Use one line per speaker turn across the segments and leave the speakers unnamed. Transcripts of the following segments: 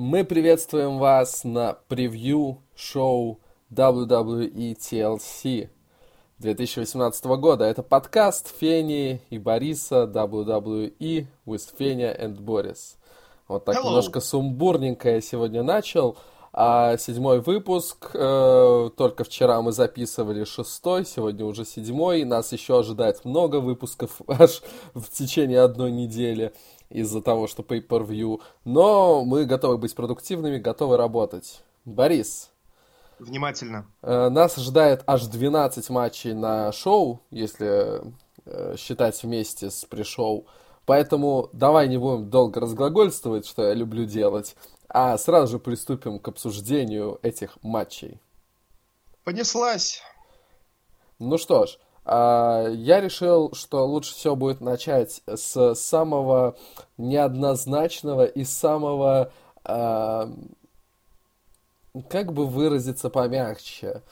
Мы приветствуем вас на превью шоу WWE TLC 2018 года. Это подкаст Фени и Бориса WWE with Феня and Борис. Вот так
Hello.
немножко сумбурненько я сегодня начал. А седьмой выпуск, э, только вчера мы записывали шестой, сегодня уже седьмой. Нас еще ожидает много выпусков аж в течение одной недели из-за того, что pay-per-view. Но мы готовы быть продуктивными, готовы работать. Борис,
Внимательно.
э, нас ожидает аж 12 матчей на шоу, если э, считать вместе с пришоу. Поэтому давай не будем долго разглагольствовать, что я люблю делать, а сразу же приступим к обсуждению этих матчей.
Понеслась.
Ну что ж, я решил, что лучше всего будет начать с самого неоднозначного и самого, а, как бы выразиться помягче,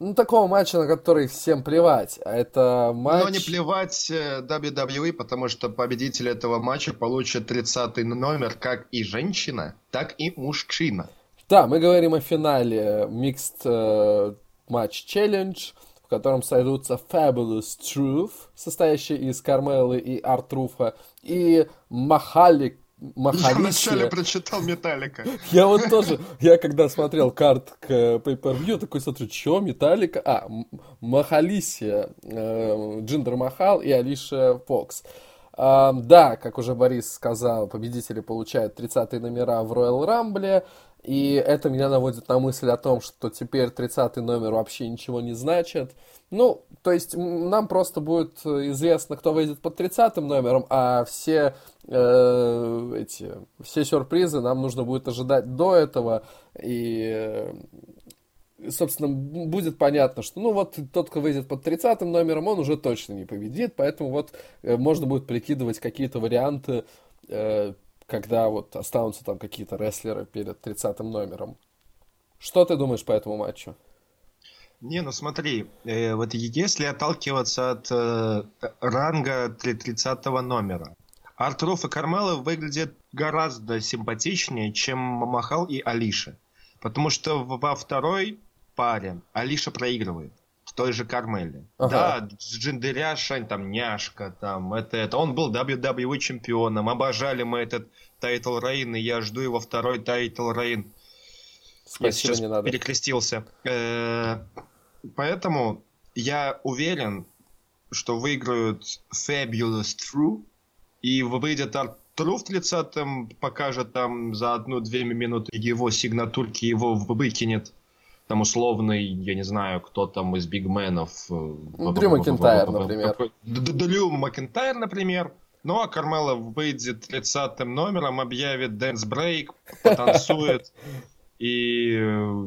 ну, такого матча, на который всем плевать. А это матч...
Но не плевать э, WWE, потому что победитель этого матча получит 30 номер как и женщина, так и мужчина.
Да, мы говорим о финале Mixed э, Match Challenge, котором сойдутся Fabulous Truth, состоящий из Кармелы и Артруфа, и Махали...
Я
Махалисия.
вначале прочитал Металлика.
Я вот тоже, я когда смотрел карт к Pay-Per-View, такой смотрю, чё, Металлика? А, Махалисия, э, Джиндер Махал и Алиша Фокс. А, да, как уже Борис сказал, победители получают 30 номера в Royal Rumble, и это меня наводит на мысль о том, что теперь 30 номер вообще ничего не значит. Ну, то есть нам просто будет известно, кто выйдет под 30 номером, а все э, эти все сюрпризы нам нужно будет ожидать до этого, и э, собственно, будет понятно, что, ну, вот тот, кто выйдет под 30 номером, он уже точно не победит, поэтому вот э, можно будет прикидывать какие-то варианты, э, когда вот останутся там какие-то рестлеры перед 30 номером. Что ты думаешь по этому матчу?
Не, ну смотри, э, вот если отталкиваться от э, ранга три- 30 номера, Артруф и Кармела выглядят гораздо симпатичнее, чем Махал и Алиша. Потому что во второй паре Алиша проигрывает той же Кармеле.
Ага.
Да, Джиндеря Шань, там няшка, там это, это. Он был WWE чемпионом, обожали мы этот title reign, и я жду его второй title reign. Я
Спасибо,
сейчас
не надо.
перекрестился. Э, Поэтому я уверен, что выиграют Fabulous Truth, и выйдет R-Truth 30-м, покажет там за одну-две минуты его сигнатурки, его выкинет. Там условный, я не знаю, кто там из big men ов. э,
Ну, Дрю Макентайр, например.
Дрю Макентайр, например. Ну, а Кармела выйдет 30 номером, объявит Dance Break, потанцует. И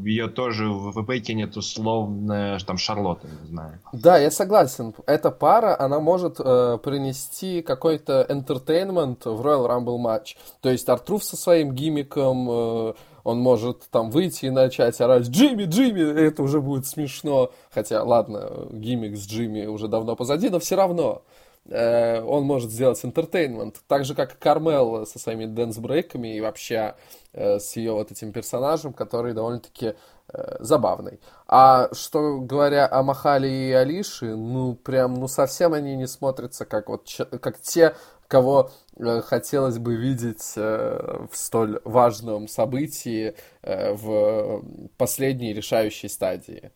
ее тоже выкинет условно там Шарлотта, не знаю.
Да, я согласен. Эта пара, она может э, принести какой-то entertainment в Royal Rumble матч. То есть R-Truth со своим gimmick ом, э, он может там выйти и начать орать «Джимми, Джимми!» Это уже будет смешно. Хотя, ладно, gimmick с Джимми уже давно позади, но все равно э, он может сделать entertainment. Так же, как Кармел со своими dance break ами и вообще э, с ее вот этим персонажем, который довольно-таки э, забавный. А что говоря о Махале и Алише, ну прям, ну совсем они не смотрятся как вот как те, кого э, хотелось бы видеть э, в столь важном событии э, в последней решающей стадии.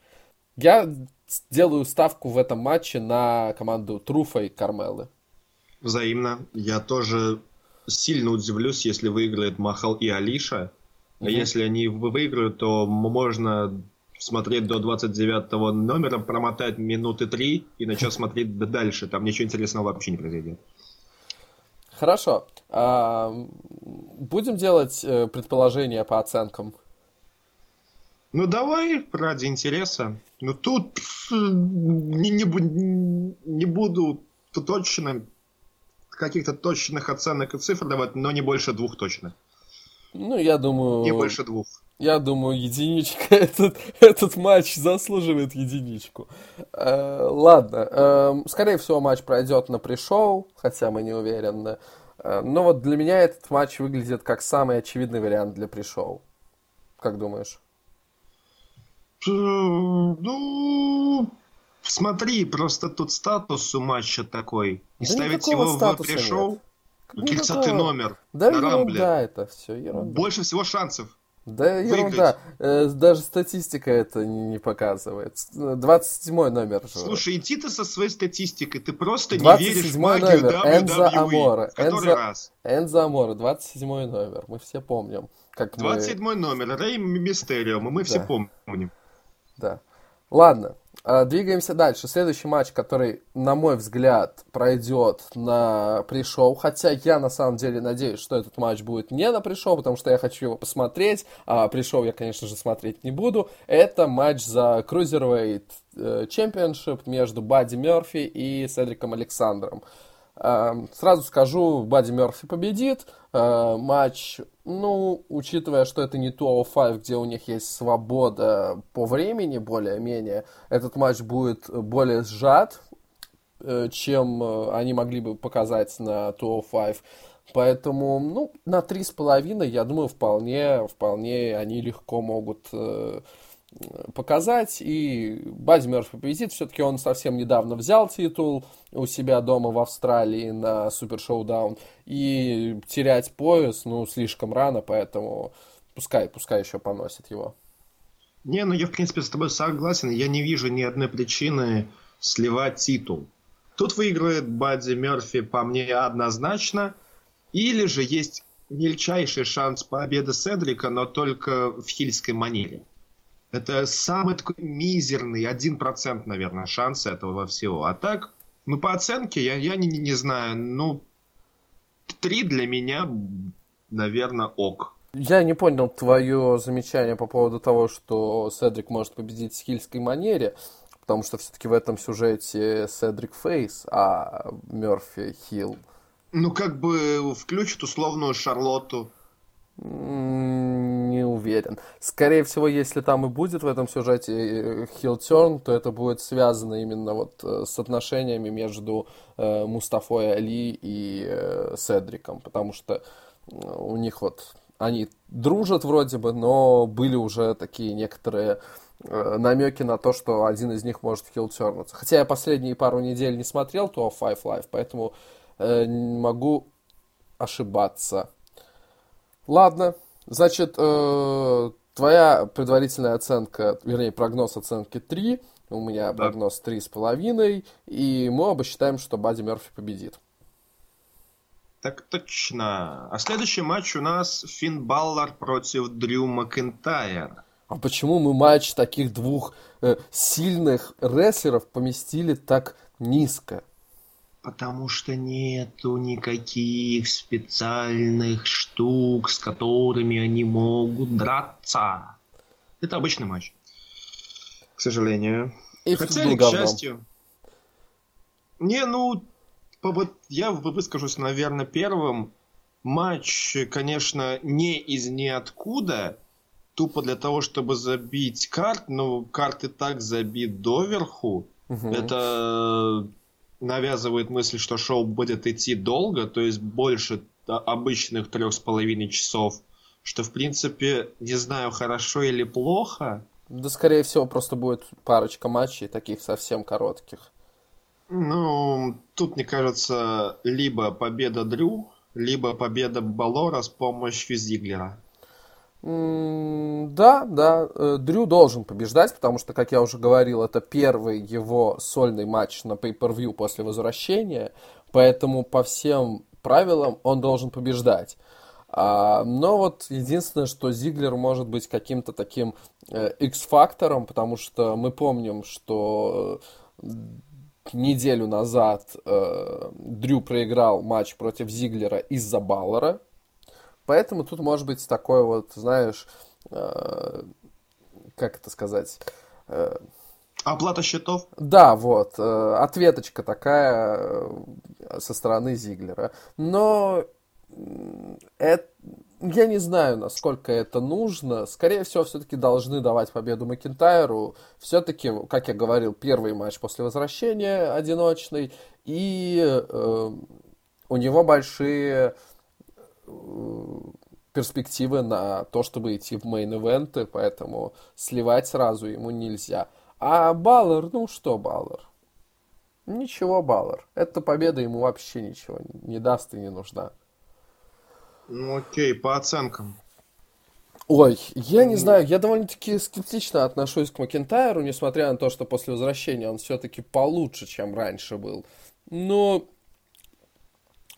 Я делаю ставку в этом матче на команду Труфа и Кармелы.
Взаимно. Я тоже сильно удивлюсь, если выиграет Махал и Алиша.
Мгм.
если они вы- выиграют, то можно смотреть до 29 номера, промотать минуты три и начать смотреть дальше. Там ничего интересного вообще не произойдет.
Хорошо. А, будем делать э, предположения по оценкам.
Ну давай, ради интереса. Ну тут пф, не, не, не буду т- точно каких-то точных оценок и цифр давать, но не больше двух точно.
Ну, я думаю...
Не больше двух.
Я думаю, единичка. Этот, этот матч заслуживает единичку. Э, ладно. эм, скорее всего, матч пройдет на пришоу, хотя мы не уверены. Э, Э, но вот для меня этот матч выглядит как самый очевидный вариант для пришоу. Как думаешь?
Э, ну, смотри, просто тут статус у матча такой. И да ставить его в пришоу, 30 номер
да, на Рамбле. Да, это все ерунда.
Больше всего шансов.
Да ерунда. Э, даже статистика это не показывает. 27 номер
же. Слушай, иди ты со своей статистикой. Ты просто не веришь в магию номер. WWE. Энза Амора.
Энза, раз. Энза Амора, 27 номер. Мы все помним. Как
27 мы... номер. Рэй Мистерио. Мы да. все помним.
Да. Ладно. А, двигаемся дальше. Следующий матч, который, на мой взгляд, пройдет на пришоу. Хотя я на самом деле надеюсь, что этот матч будет не на пришоу, потому что я хочу его посмотреть. А пришоу я, конечно же, смотреть не буду. Это матч за Cruiserweight э, Championship между Бадди Мерфи и Седриком Александром. Сразу скажу, Бадди Мерфи победит. Э, матч, ну, учитывая, что это не 205, где у них есть свобода по времени более-менее, этот матч будет более сжат, э, чем э, они могли бы показать на 205. Поэтому, ну, на 3,5, я думаю, вполне, вполне они легко могут показать, и Бадди Мерфи победит. Все-таки он совсем недавно взял титул у себя дома в Австралии на Супер Шоудаун, и терять пояс, ну, слишком рано, поэтому пускай, пускай еще поносит его.
Не, ну я, в принципе, с тобой согласен. Я не вижу ни одной причины сливать титул. Тут выиграет Бадди Мерфи, по мне, однозначно. Или же есть мельчайший шанс победы Седрика, но только в хильской манере. Это самый такой мизерный, один процент, наверное, шанс этого всего. А так, ну, по оценке, я, я не, не знаю, ну, три для меня, наверное, ок.
Я не понял твое замечание по поводу того, что Седрик может победить в хильской манере, потому что все-таки в этом сюжете Седрик Фейс, а Мерфи Хилл.
Ну, как бы включит условную Шарлотту,
не уверен. Скорее всего, если там и будет в этом сюжете хилтерн, то это будет связано именно вот э, с отношениями между э, Мустафой Али и э, Седриком, потому что у них вот они дружат вроде бы, но были уже такие некоторые э, намеки на то, что один из них может хилтернуться. Хотя я последние пару недель не смотрел то Five Life, поэтому э, могу ошибаться. Ладно, значит, э, твоя предварительная оценка, вернее, прогноз оценки 3, у меня да. прогноз 3,5, и мы оба считаем, что Бадди Мерфи победит.
Так точно. А следующий матч у нас Финн Баллар против Дрю Макентайр.
А почему мы матч таких двух э, сильных рестлеров поместили так низко?
Потому что нету никаких специальных штук, с которыми они могут драться. Это обычный матч. К сожалению. И Хотя к счастью. Не, ну, вот я выскажусь, наверное, первым. Матч, конечно, не из ниоткуда, тупо для того, чтобы забить карт, но карты так забит доверху. Угу. Это навязывает мысль, что шоу будет идти долго, то есть больше обычных трех с половиной часов, что, в принципе, не знаю, хорошо или плохо.
Да, скорее всего, просто будет парочка матчей, таких совсем коротких.
Ну, тут, мне кажется, либо победа Дрю, либо победа Балора с помощью Зиглера.
Да, да, э, Дрю должен побеждать, потому что, как я уже говорил, это первый его сольный матч на Pay-Per-View после возвращения, поэтому по всем правилам он должен побеждать. А, но вот единственное, что Зиглер может быть каким-то таким э, X-фактором, потому что мы помним, что неделю назад э, Дрю проиграл матч против Зиглера из-за Баллера, Поэтому тут может быть такой вот, знаешь, э, как это сказать... Э,
Оплата счетов?
Да, вот, э, ответочка такая э, со стороны Зиглера. Но это, я не знаю, насколько это нужно. Скорее всего, все-таки должны давать победу Макентайру. Все-таки, как я говорил, первый матч после возвращения одиночный. И э, у него большие перспективы на то, чтобы идти в main event ы, поэтому сливать сразу ему нельзя. А Баллер, ну что Баллер? Ничего, Баллер. Эта победа ему вообще ничего не даст и не нужна.
Ну окей, по оценкам.
Ой, я не знаю, я довольно-таки скептично отношусь к Макентайру, несмотря на то, что после возвращения он все-таки получше, чем раньше был. Но,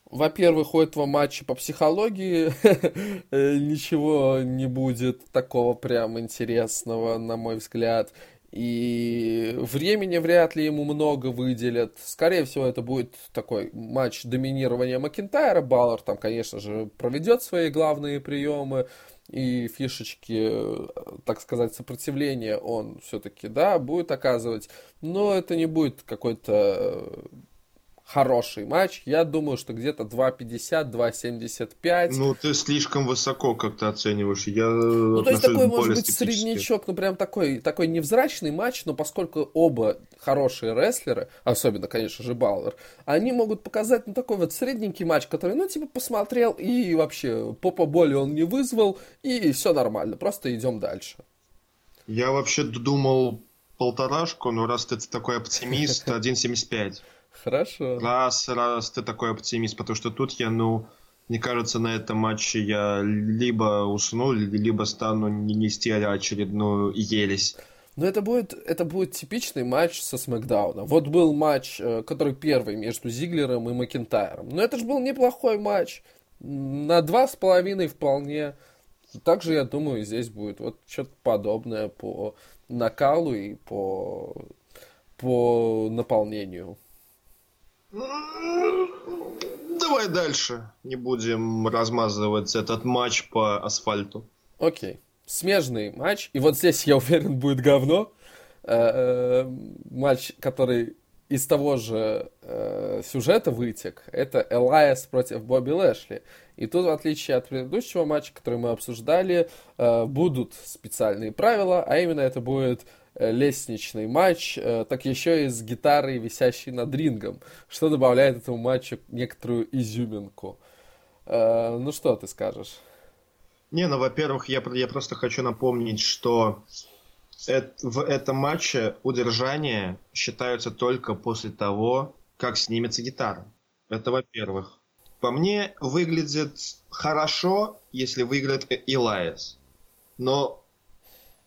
во-первых, у этого матча по психологии ничего не будет такого прям интересного, на мой взгляд. И времени вряд ли ему много выделят. Скорее всего, это будет такой матч доминирования Макентайра. Баллар там, конечно же, проведет свои главные приемы и фишечки, так сказать, сопротивления он все-таки, да, будет оказывать. Но это не будет какой-то хороший матч. Я думаю, что где-то 2.50, 2.75.
Ну, ты слишком высоко как-то оцениваешь. Я
ну, то есть такой, может быть, среднячок, ну, прям такой, такой невзрачный матч, но поскольку оба хорошие рестлеры, особенно, конечно же, Баллер, они могут показать, ну, такой вот средненький матч, который, ну, типа, посмотрел и вообще попа боли он не вызвал, и все нормально, просто идем дальше.
Я вообще думал полторашку, но раз ты такой оптимист, 1.75.
Хорошо.
Раз, раз ты такой оптимист, потому что тут я, ну, мне кажется, на этом матче я либо усну, либо стану нести очередную ересь.
Но это будет, это будет типичный матч со Смакдауна. Вот был матч, э, который первый между Зиглером и Макентайром. Но это же был неплохой матч. На два с половиной вполне. Также, я думаю, здесь будет вот что-то подобное по накалу и по, по наполнению.
Давай дальше. Не будем размазывать этот матч по асфальту.
Окей. Смежный матч. И вот здесь, я уверен, будет говно. Э, э, матч, который из того же э, сюжета вытек, это Элайас против Бобби Лэшли. И тут, в отличие от предыдущего матча, который мы обсуждали, будут специальные правила, а именно это будет лестничный матч, э, так еще и с гитарой, висящей над рингом, что добавляет этому матчу некоторую изюминку. Э, ну что ты скажешь?
Не, ну, во-первых, я, я просто хочу напомнить, что в этом матче удержания считаются только после того, как снимется гитара. Это во-первых. По мне, выглядит хорошо, если выиграет Илайс. Но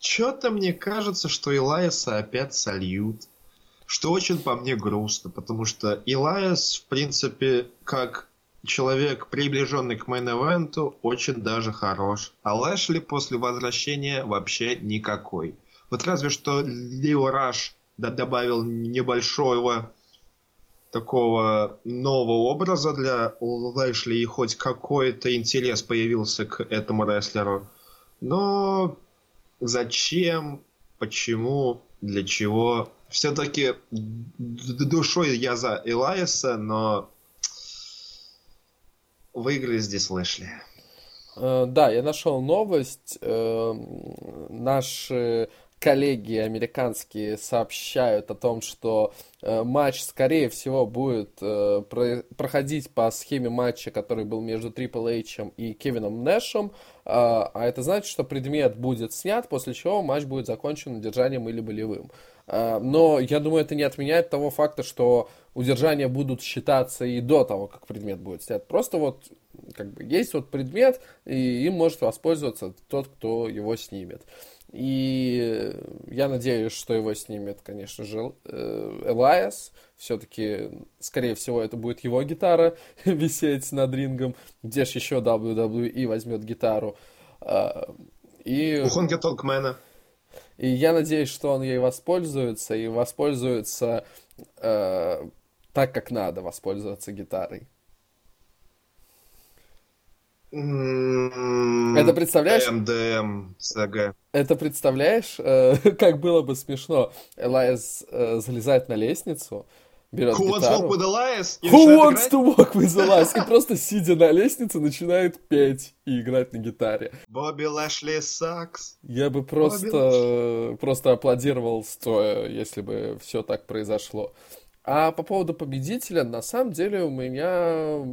что-то мне кажется, что Илайса опять сольют. Что очень по мне грустно, потому что Илайс, в принципе, как человек, приближенный к мейн-эвенту, очень даже хорош. А Лэшли после возвращения вообще никакой. Вот разве что Лио Раш да, добавил небольшого такого нового образа для Лэшли, и хоть какой-то интерес появился к этому рестлеру. Но зачем, почему, для чего. Все-таки душой я за Элайса, но выиграли здесь Лэшли.
Uh, да, я нашел новость. Uh, наши коллеги американские сообщают о том, что э, матч, скорее всего, будет э, про проходить по схеме матча, который был между Triple H и Кевином Нэшем. Э, а это значит, что предмет будет снят, после чего матч будет закончен удержанием или болевым. Э, но я думаю, это не отменяет того факта, что удержания будут считаться и до того, как предмет будет снят. Просто вот как бы есть вот предмет, и им может воспользоваться тот, кто его снимет. И я надеюсь, что его снимет, конечно же, э, Элайас. Все-таки, скорее всего, это будет его гитара висеть над рингом. Где же еще WWE возьмет гитару? А, и...
У Хонги Толкмена.
И я надеюсь, что он ей воспользуется, и воспользуется э, так, как надо воспользоваться гитарой. Это представляешь?
МДМ, СГ.
Это представляешь, э, как было бы смешно. Элайс э, залезает на лестницу, берет
Who
гитару.
wants to walk with Elias?
Who wants to walk with Elias? И просто сидя на лестнице начинает петь и играть на гитаре.
Бобби Лэшли сакс.
Я бы просто, просто аплодировал стоя, если бы все так произошло. А по поводу победителя, на самом деле у меня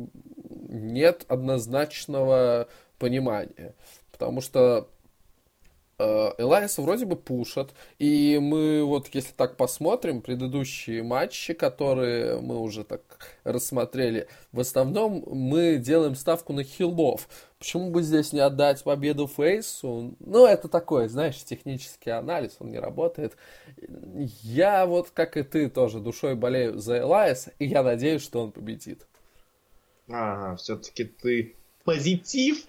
нет однозначного понимания. Потому что Э, Элайса вроде бы пушат, и мы вот, если так посмотрим, предыдущие матчи, которые мы уже так рассмотрели, в основном мы делаем ставку на хилов. Почему бы здесь не отдать победу Фейсу? Ну, это такой, знаешь, технический анализ, он не работает. Я вот, как и ты, тоже душой болею за Элайса, и я надеюсь, что он победит.
Ага, все-таки ты позитив,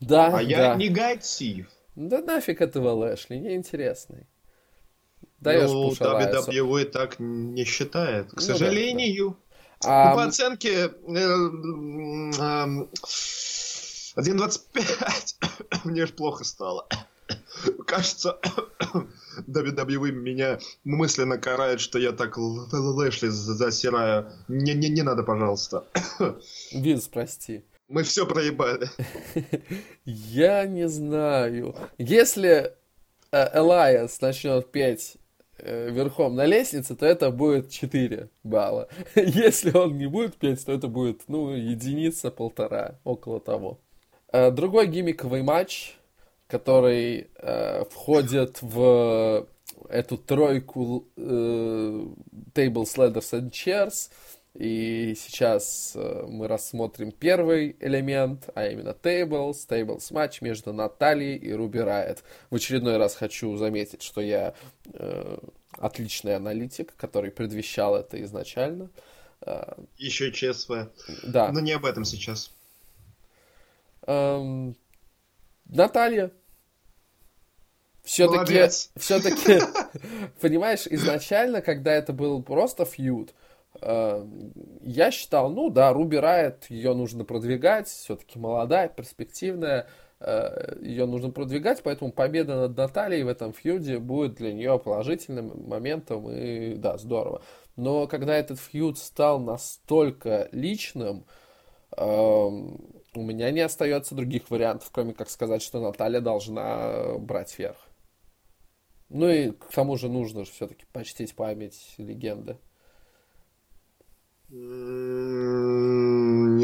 да,
а
да.
я негатив.
Да нафиг этого Лэшли, неинтересный. Даешь
ну. WWE так не считает, к
Ну,
сожалению.
А,
Ну, по оценке э, эм, 1.25 мне ж плохо стало. Кажется, WWE меня мысленно карает, что я так Лэшли засираю. Не, не, не надо, пожалуйста.
Винс, прости.
Мы все проебали.
Я не знаю. Если э, Элайас начнет петь э, верхом на лестнице, то это будет 4 балла. Если он не будет петь, то это будет, ну, единица, полтора, около того. Э, Другой гиммиковый матч, который э, входит в эту тройку э, Tables, Ladders and Chairs. И сейчас э, мы рассмотрим первый элемент, а именно Tables, Tables матч между Натальей и Руби Райт. В очередной раз хочу заметить, что я э, отличный аналитик, который предвещал это изначально. Э,
Еще ЧСВ.
да.
Но не об этом сейчас.
Эм, Наталья. Все-таки, все-таки, понимаешь, изначально, когда это был просто фьюд, э, я считал, ну да, Руби Райт, ее нужно продвигать, все-таки молодая, перспективная, э, ее нужно продвигать, поэтому победа над Натальей в этом фьюде будет для нее положительным моментом, и да, здорово. Но когда этот фьюд стал настолько личным, эм, у меня не остается других вариантов, кроме как сказать, что Наталья должна брать верх. Ну и к тому же нужно же все-таки почтить память легенды.
Не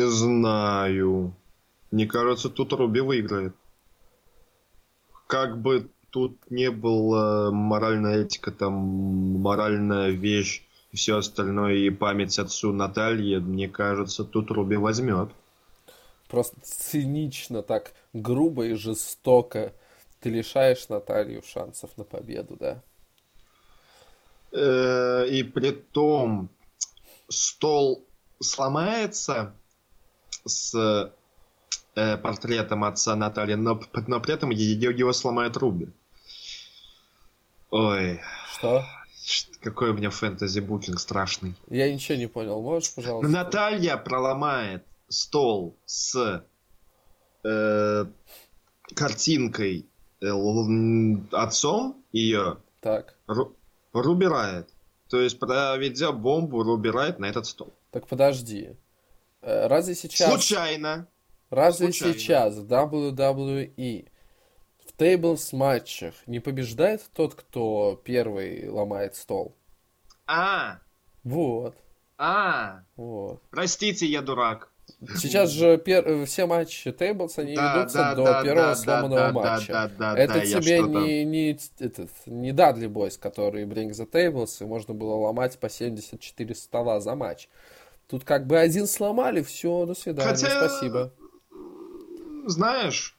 знаю. Мне кажется, тут Руби выиграет. Как бы тут не было моральная этика, там моральная вещь и все остальное, и память отцу Натальи, мне кажется, тут Руби возьмет.
Просто цинично, так грубо и жестоко ты лишаешь Наталью шансов на победу, да?
Э, И при том стол сломается с э, портретом отца Натальи, но, но при этом ее, его сломает Руби. Ой,
Что?
какой у меня фэнтези-букинг страшный.
Я ничего не понял. Можешь, пожалуйста?
Наталья проломает стол с э, картинкой э, отцом ее,
Так.
Ру- Руби Райт. То есть проведя бомбу Руби Райт на этот стол.
Так подожди. Э, Разве сейчас...
Случайно.
Разве
Случайно.
сейчас в WWE в тейблс матчах не побеждает тот, кто первый ломает стол?
А,
Вот,
а,
вот.
простите, я дурак.
Сейчас же пер- э, все матчи тейблс, они
Да,
ведутся
да,
до
да,
первого
да,
сломанного
да, да,
матча.
да, да,
Это
да,
тебе не, не, этот, не Дадли Бойс, который Bring the Tables, и можно было ломать по 74 стола за матч. Тут как бы один сломали, все, до свидания,
Хотя-
спасибо.
Знаешь,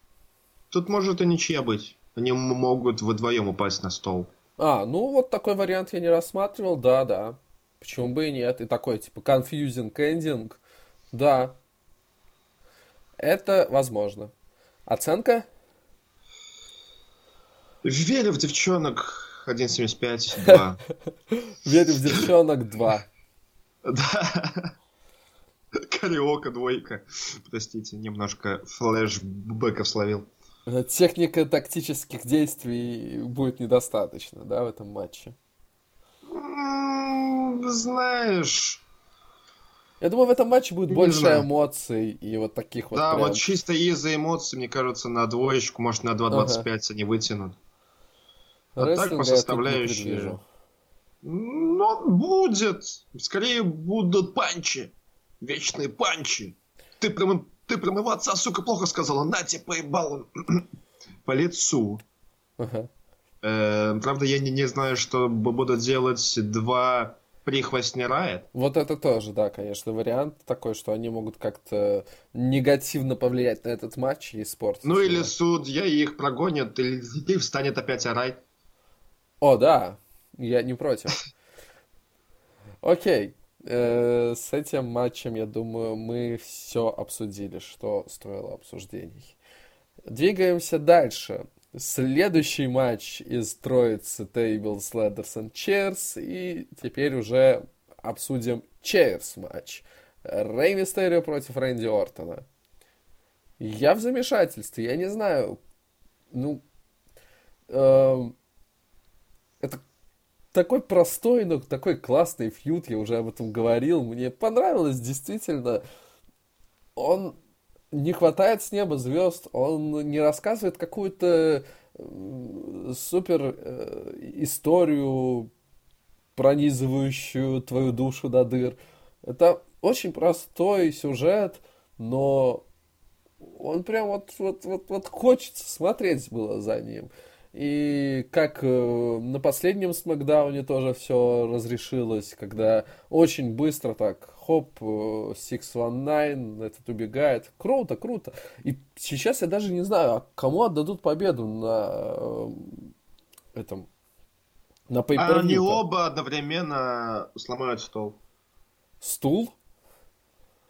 тут может и ничья быть. Они могут вдвоем упасть на стол.
А, ну вот такой вариант я не рассматривал, да, да. Почему бы и нет? И такой, типа, confusing ending, да. Это возможно. Оценка?
Верю в девчонок 1.75, 2.
Верю в девчонок 2.
Да. Кариока двойка. Простите, немножко флешбеков словил.
Техника тактических действий будет недостаточно, да, в этом матче.
Знаешь,
Я думаю, в этом матче будет
Не
больше
знаю.
эмоций и вот таких вот
да,
прям...
вот чисто из-за эмоций, мне кажется, на двоечку, может, на 2.25 они вытянут. а так по составляющей- Но будет. Скорее будут панчи. Вечные панчи. Ты прям, ты отца, сука, плохо сказала. На тебе поебал по лицу. Ага. Э, правда, я не, не знаю, что будут делать два прихвостня Riot.
Вот это тоже, да, конечно, вариант такой, что они могут как-то негативно повлиять на этот матч и спорт.
Ну или судья их прогонят, или встанет опять орать.
О, да, я не против. Окей, э, с этим матчем, я думаю, мы все обсудили, что стоило обсуждений. Двигаемся дальше. Следующий матч из троицы Tables, Ladders and Chairs. И теперь уже обсудим Chairs матч. Рэй Мистерио против Рэнди Ортона. Я в замешательстве. Я не знаю. Ну, э, это такой простой, но такой классный фьют. Я уже об этом говорил. Мне понравилось действительно. Он не хватает с неба звезд, он не рассказывает какую-то супер э, историю, пронизывающую твою душу до дыр. Это очень простой сюжет, но он прям вот, вот, вот, вот хочется смотреть было за ним. И как э, на последнем смакдауне тоже все разрешилось, когда очень быстро так, хоп, 619, э, этот убегает. Круто, круто. И сейчас я даже не знаю, а кому отдадут победу на э, этом,
на pay Они оба одновременно сломают стол.
Стул?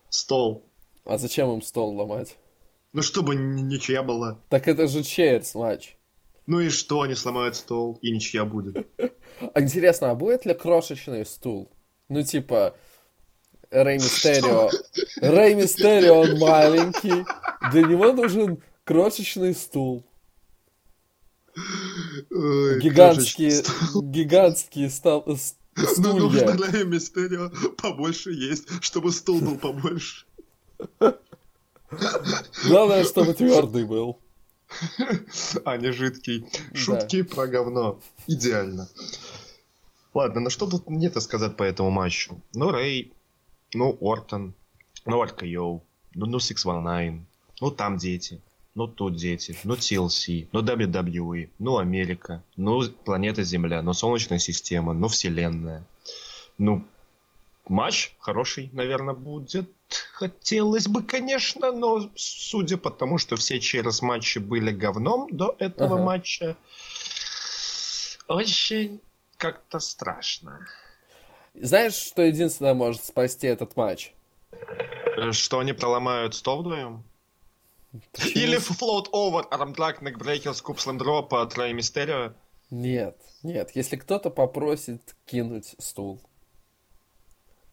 Стол.
А зачем им стол ломать?
Ну, чтобы ничья была.
Так это же чейрс матч.
Ну и что, они сломают стол, и ничья будет.
А интересно, а будет ли крошечный стул? Ну, типа, Рэй Мистерио. Рэй Мистерио, он маленький. Для него нужен крошечный стул. Ой, гигантские, гигантские стал, ну, стулья. Ну,
нужно для Рэй Мистерио побольше есть, чтобы стул был побольше.
Главное, чтобы твердый был.
а не жидкий. Шутки да. про говно. Идеально. Ладно, ну что тут нет сказать по этому матчу? Ну, Рэй, ну, Ортон, ну, RKO, ну, ну, 619, ну, там дети, ну, тут дети, ну, TLC, ну, WWE, ну, Америка, ну, планета Земля, ну, Солнечная система, ну, Вселенная. Ну, матч хороший, наверное, будет. Хотелось бы, конечно, но судя по тому, что все через матчи были говном до этого ага. матча, очень как-то страшно.
Знаешь, что единственное может спасти этот матч?
Э, что они проломают стол вдвоем? Почему? Или float over некбрейкер с купслем дропа от Рэй Мистерио?
Нет, нет. Если кто-то попросит кинуть стул.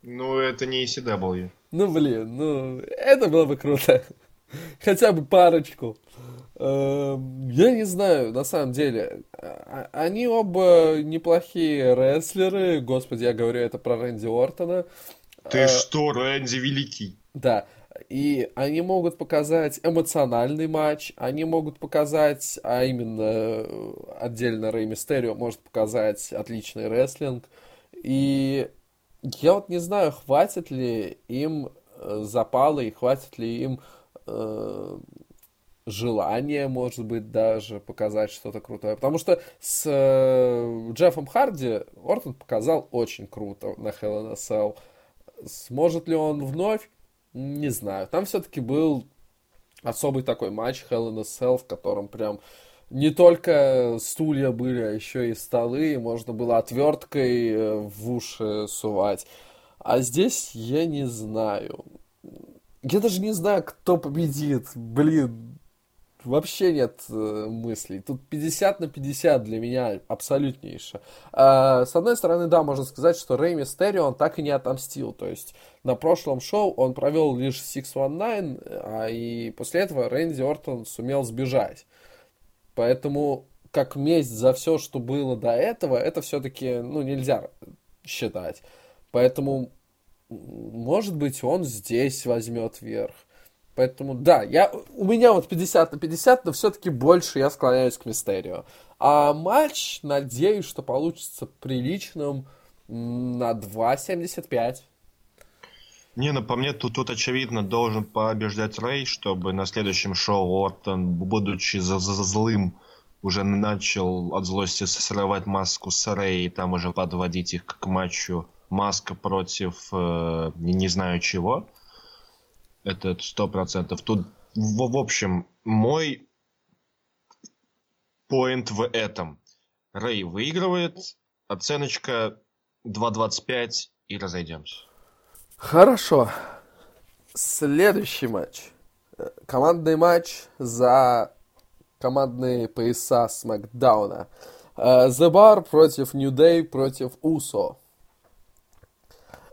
Ну, это не ECW.
Ну, блин, ну, это было бы круто. Хотя бы парочку. Эм, я не знаю, на самом деле. А, они оба неплохие рестлеры. Господи, я говорю это про Рэнди Ортона.
Ты э, что, Рэнди великий.
Да. И они могут показать эмоциональный матч, они могут показать, а именно отдельно Рэй Мистерио может показать отличный рестлинг. И я вот не знаю, хватит ли им э, запала и хватит ли им э, желания, может быть, даже показать что-то крутое. Потому что с э, Джеффом Харди Ортон показал очень круто на Hell in a Cell. Сможет ли он вновь? Не знаю. Там все-таки был особый такой матч Hell in a Cell, в котором прям не только стулья были, а еще и столы, и можно было отверткой э, в уши сувать. А здесь я не знаю. Я даже не знаю, кто победит. Блин, вообще нет э, мыслей. Тут 50 на 50 для меня абсолютнейше. А, с одной стороны, да, можно сказать, что Рэй Мистерио он так и не отомстил. То есть на прошлом шоу он провел лишь 619, а и после этого Рэнди Ортон сумел сбежать. Поэтому как месть за все, что было до этого, это все-таки ну, нельзя считать. Поэтому, может быть, он здесь возьмет верх. Поэтому, да, я, у меня вот 50 на 50, но все-таки больше я склоняюсь к Мистерио. А матч, надеюсь, что получится приличным. На 2.75.
Не, ну по мне тут, тут очевидно должен побеждать Рэй, чтобы на следующем шоу Ортон, будучи за, за, злым, уже начал от злости срывать маску с Рэй и там уже подводить их к матчу Маска против э, не знаю чего. Это сто процентов. Тут, в, в общем, мой поинт в этом. Рэй выигрывает, оценочка 2.25 и разойдемся.
Хорошо. Следующий матч. Командный матч за командные пояса Смакдауна. Э, The Bar против New Day против Усо.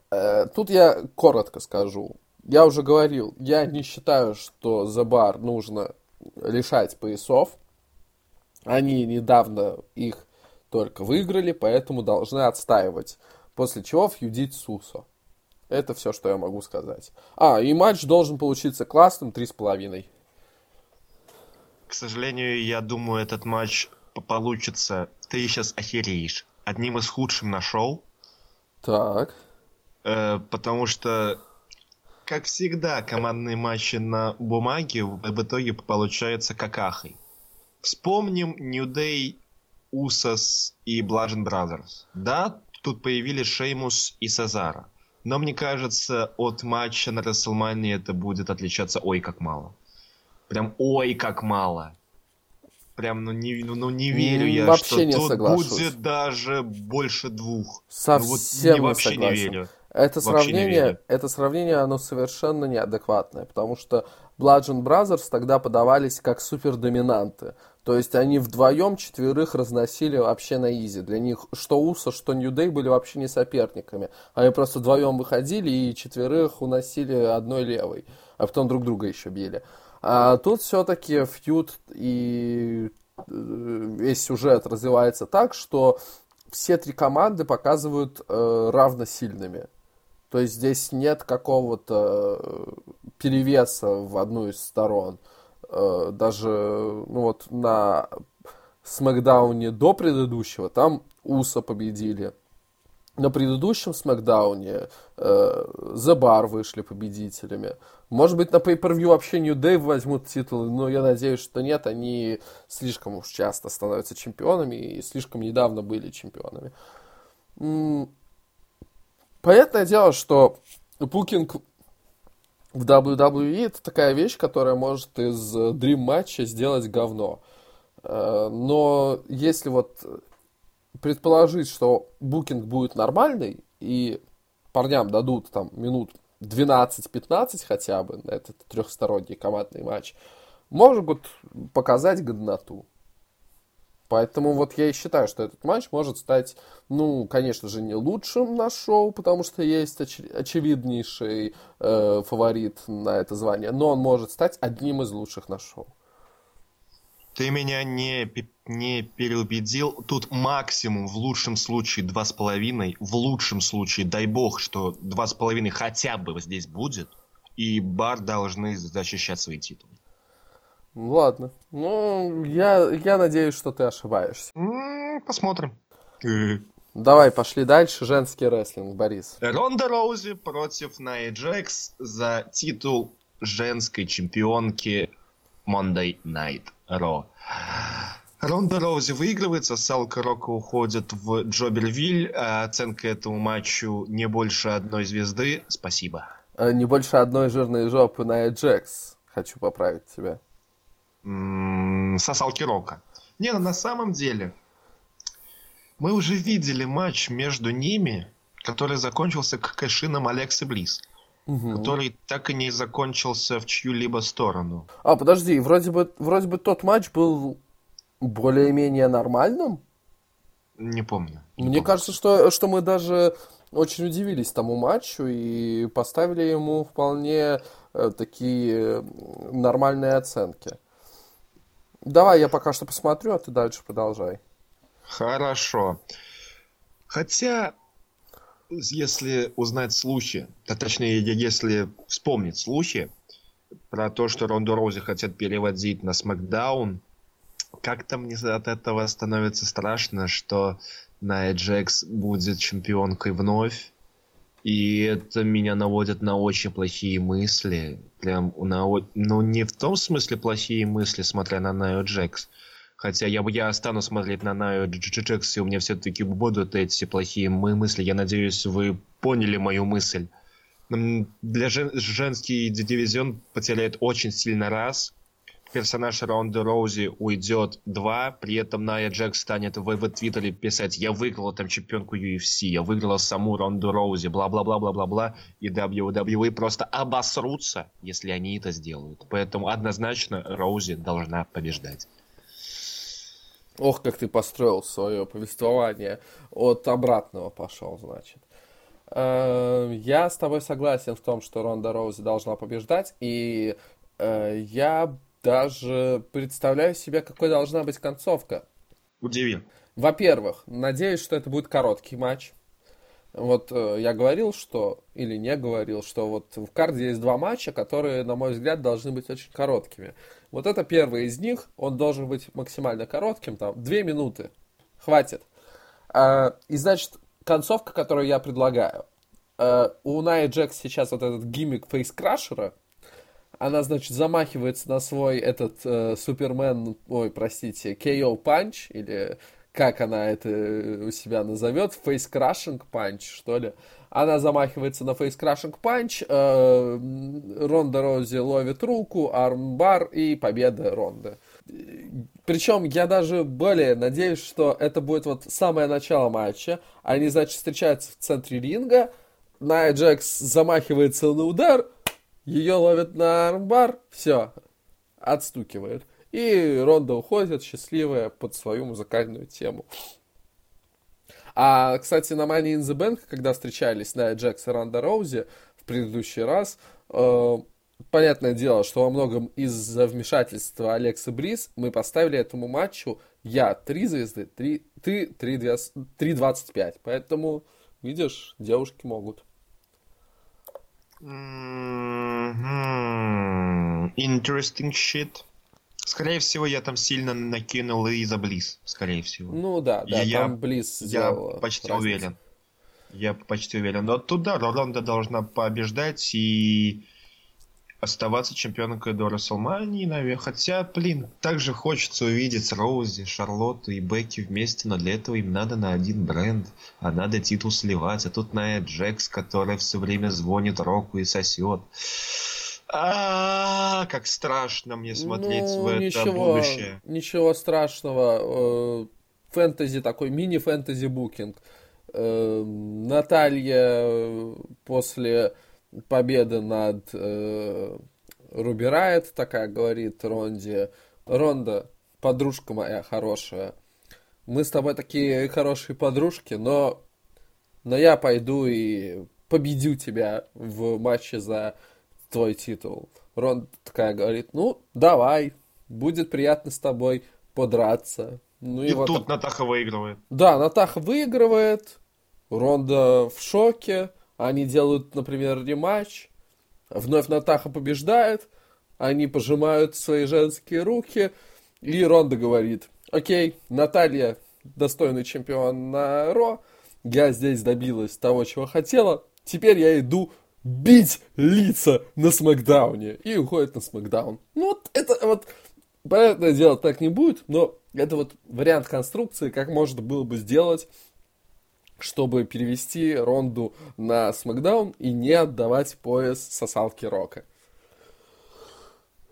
Э, тут я коротко скажу. Я уже говорил, я не считаю, что The Bar нужно лишать поясов. Они недавно их только выиграли, поэтому должны отстаивать. После чего фьюдить с Усо. Это все, что я могу сказать. А, и матч должен получиться классным, три с половиной.
К сожалению, я думаю, этот матч получится... Ты сейчас охереешь. Одним из худших на шоу.
Так.
Э, потому что, как всегда, командные матчи на бумаге в итоге получаются какахой. Вспомним New Day, Усас и Bludgeon Brothers. Да, тут появились Шеймус и Сазара. Но мне кажется, от матча на WrestleMania это будет отличаться ой как мало. Прям ой как мало. Прям, ну не, ну, ну, не верю я,
Вообще
что
не
тут
соглашусь.
будет даже больше двух.
Совсем
ну, вот не,
не
вообще не
согласен.
верю.
Это
Вообще не
сравнение, это сравнение, оно совершенно неадекватное, потому что Bludgeon Brothers тогда подавались как супердоминанты. То есть они вдвоем четверых разносили вообще на изи. Для них что Уса, что Нью Дэй были вообще не соперниками. Они просто вдвоем выходили и четверых уносили одной левой, а потом друг друга еще били. А тут все-таки фьюд и э, весь сюжет развивается так, что все три команды показывают э, равносильными. То есть здесь нет какого-то э, перевеса в одну из сторон. Даже ну вот на Смакдауне до предыдущего там Уса победили. На предыдущем Смакдауне э, The Bar вышли победителями. Может быть, на Pay-Per-View вообще New Day возьмут титулы, но я надеюсь, что нет. Они слишком уж часто становятся чемпионами и слишком недавно были чемпионами. Понятное дело, что букинг в WWE это такая вещь, которая может из э, Dream матча сделать говно. Э, Но если вот предположить, что букинг будет нормальный, и парням дадут там минут 12-15 хотя бы на этот трехсторонний командный матч, могут показать годноту. Поэтому вот я и считаю, что этот матч может стать, ну, конечно же, не лучшим на шоу, потому что есть оч- очевиднейший э, фаворит на это звание, но он может стать одним из лучших на шоу.
Ты меня не, не переубедил. Тут максимум в лучшем случае два с половиной. В лучшем случае, дай бог, что два с половиной хотя бы здесь будет. И бар должны защищать свои титулы.
Ну, Ладно. Ну, я, я надеюсь, что ты ошибаешься.
Посмотрим.
Давай, пошли дальше. Женский рестлинг, Борис.
Ронда Роузи против Найи Джекс за титул женской чемпионки Monday Night Raw. Ронда Роузи выигрывается, Салка Рока уходит в Джобервиль, а оценка этому матчу не больше одной звезды. Спасибо.
Э, Не больше одной жирной жопы на Джекс. Хочу поправить тебя.
М, Со Салки Рока. Не, на самом деле, мы уже видели матч между ними, который закончился к кэшинам Алексы Близ,
Мгм.
который так и не закончился в чью-либо сторону.
А, подожди, вроде бы, вроде бы тот матч был более-менее нормальным.
Не помню. не
Мне
помню.
кажется, что, что мы даже очень удивились тому матчу и поставили ему вполне э, такие нормальные оценки. Давай я пока что посмотрю, а ты дальше продолжай.
Хорошо. Хотя, если узнать слухи, а точнее, если вспомнить слухи про то, что Ронду Роузи хотят переводить на Смакдаун, как-то мне от этого становится страшно, что Найя Джекс будет чемпионкой вновь. И это меня наводит на очень плохие мысли. Прям на... Ну, не в том смысле плохие мысли, смотря на Найо Джекс. Хотя я, я стану смотреть на Найо Джекс, и у меня все-таки будут эти плохие мысли. Я надеюсь, вы поняли мою мысль. Для жен... женский дивизион потеряет очень сильно раз, персонаж Ронды Роузи уйдет два, при этом Найя Джек станет в, в Твиттере писать «Я выиграла там чемпионку UFC, я выиграла саму Ронду Роузи, бла-бла-бла-бла-бла-бла», и WWE просто обосрутся, если они это сделают. Поэтому однозначно Роузи должна побеждать.
Ох, как ты построил свое повествование. От обратного пошел, значит. Э, я с тобой согласен в том, что Ронда Роузи должна побеждать, и э, я даже представляю себе, какой должна быть концовка.
Удиви.
Во-первых, надеюсь, что это будет короткий матч. Вот э, я говорил, что, или не говорил, что вот в карде есть два матча, которые, на мой взгляд, должны быть очень короткими. Вот это первый из них, он должен быть максимально коротким, там, две минуты, хватит. А, и, значит, концовка, которую я предлагаю. А, у Найя Джекс сейчас вот этот гиммик фейскрашера, она, значит, замахивается на свой этот э, Супермен, ой, простите, KO Punch, или как она это у себя назовет, Crushing Punch, что ли. Она замахивается на Crushing Punch, э, Ронда Рози ловит руку, армбар и победа Ронда. Причем я даже более надеюсь, что это будет вот самое начало матча. Они, значит, встречаются в центре ринга, Найя Джекс замахивается на удар, ее ловят на армбар, все, отстукивает. И Ронда уходит, счастливая, под свою музыкальную тему. А, кстати, на Money in the Bank, когда встречались на Джекс и Ронда Роузи в предыдущий раз, э, понятное дело, что во многом из-за вмешательства Алекса Брис мы поставили этому матчу я 3 звезды, 3, ты 3.25. Поэтому, видишь, девушки могут.
Interesting shit. Скорее всего, я там сильно накинул и за Близ, скорее всего.
Ну да, да,
я,
там Близ
Я почти разницу. уверен. Я почти уверен. Но туда Ронда должна побеждать и оставаться чемпионкой до Расселмании, наверное. Хотя, блин, также хочется увидеть Роузи, Шарлотту и Бекки вместе, но для этого им надо на один бренд, а надо титул сливать. А тут Ная Джекс, которая все время звонит Року и сосет. А, как страшно мне смотреть ну, в это ничего, будущее.
Ничего страшного. Э, фэнтези такой, мини-фэнтези букинг. Э, Наталья после победа над э, Руби Райт, такая говорит Ронди. Ронда, подружка моя хорошая, мы с тобой такие хорошие подружки, но, но я пойду и победю тебя в матче за твой титул. Ронда такая говорит, ну, давай, будет приятно с тобой подраться. Ну,
и, и вот тут так... Натаха выигрывает.
Да, Натаха выигрывает, Ронда в шоке, они делают, например, рематч, вновь Натаха побеждает, они пожимают свои женские руки, и Ронда говорит, окей, Наталья достойный чемпион на Ро, я здесь добилась того, чего хотела, теперь я иду бить лица на Смакдауне. И уходит на Смакдаун. Ну вот это вот, понятное дело, так не будет, но это вот вариант конструкции, как можно было бы сделать чтобы перевести Ронду на Смакдаун и не отдавать пояс сосалки Рока.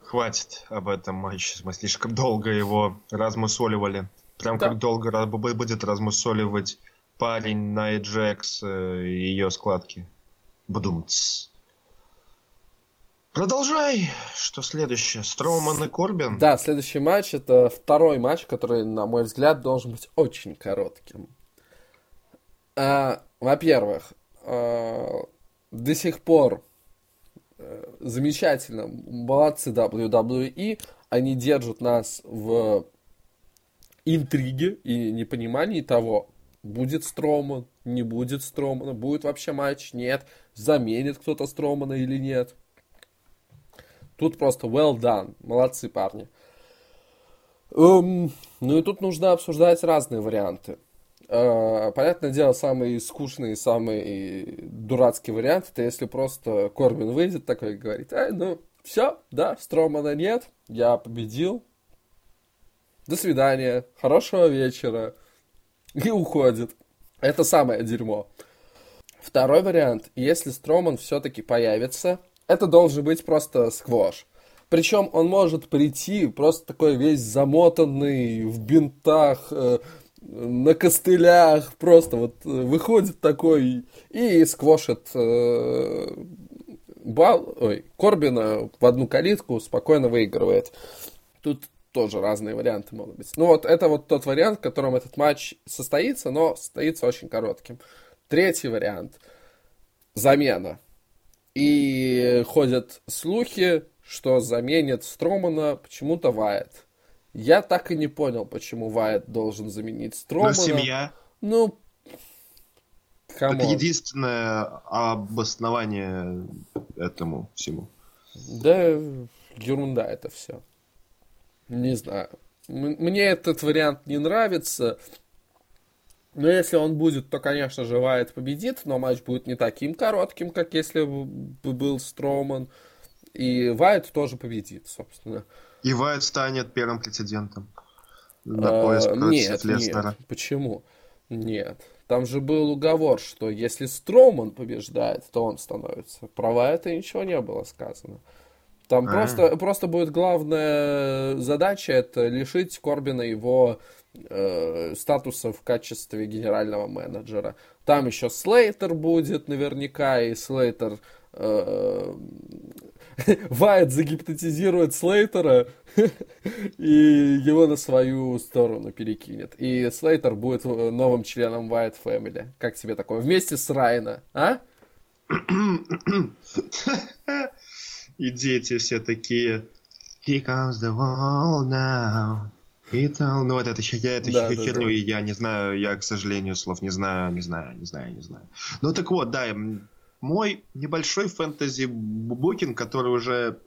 Хватит об этом матче. Мы слишком долго его размусоливали. Прям да. как долго будет размусоливать парень Найт Джекс э, и ее складки. Бдумц. Продолжай. Что следующее? Строуман и Корбин?
Да, следующий матч это второй матч, который, на мой взгляд, должен быть очень коротким. А, во-первых, а, до сих пор а, замечательно, молодцы WWE, они держат нас в интриге и непонимании того, будет Строман, не будет Стромана, будет вообще матч, нет, заменит кто-то Стромана или нет. Тут просто well done, молодцы парни. Эм, ну и тут нужно обсуждать разные варианты. Э, понятное дело, самый скучный, самый дурацкий вариант, это если просто Корбин выйдет такой и говорит, ай, ну, все, да, Стромана нет, я победил, до свидания, хорошего вечера, и уходит. Это самое дерьмо. Второй вариант, если Строман все-таки появится, это должен быть просто сквош. Причем он может прийти просто такой весь замотанный в бинтах, э, на костылях, просто вот выходит такой и сквошит э, бал, ой, Корбина в одну калитку, спокойно выигрывает. Тут тоже разные варианты могут быть. Ну вот это вот тот вариант, в котором этот матч состоится, но состоится очень коротким. Третий вариант. Замена. И ходят слухи, что заменит Стромана почему-то Вайт. Я так и не понял, почему Вайт должен заменить Стромана. Ну,
семья.
Ну,
come on. Это единственное обоснование этому всему.
Да, ерунда это все. Не знаю. Мне этот вариант не нравится. Но если он будет, то, конечно же, Вайт победит, но матч будет не таким коротким, как если бы был Строман. И Вайт тоже победит, собственно.
И Вайт станет первым претендентом на пояс
а, против нет, Лестера. Нет, почему? Нет. Там же был уговор, что если Строман побеждает, то он становится. Про Вайта ничего не было сказано. Там а просто, просто будет главная задача это лишить Корбина его э, статуса в качестве генерального менеджера. Там еще Слейтер будет наверняка, и Слейтер э, Вайт загипнотизирует Слейтера и его на свою сторону перекинет. И Слейтер будет новым членом Вайт Family. Как тебе такое? Вместе с Райна, а?
И дети все такие Here comes the wall now. Итал, ну вот это я это да, херню, да, да. я не знаю, я, к сожалению, слов не знаю, не знаю, не знаю, не знаю. Ну так вот, да, мой небольшой фэнтези-букинг, который уже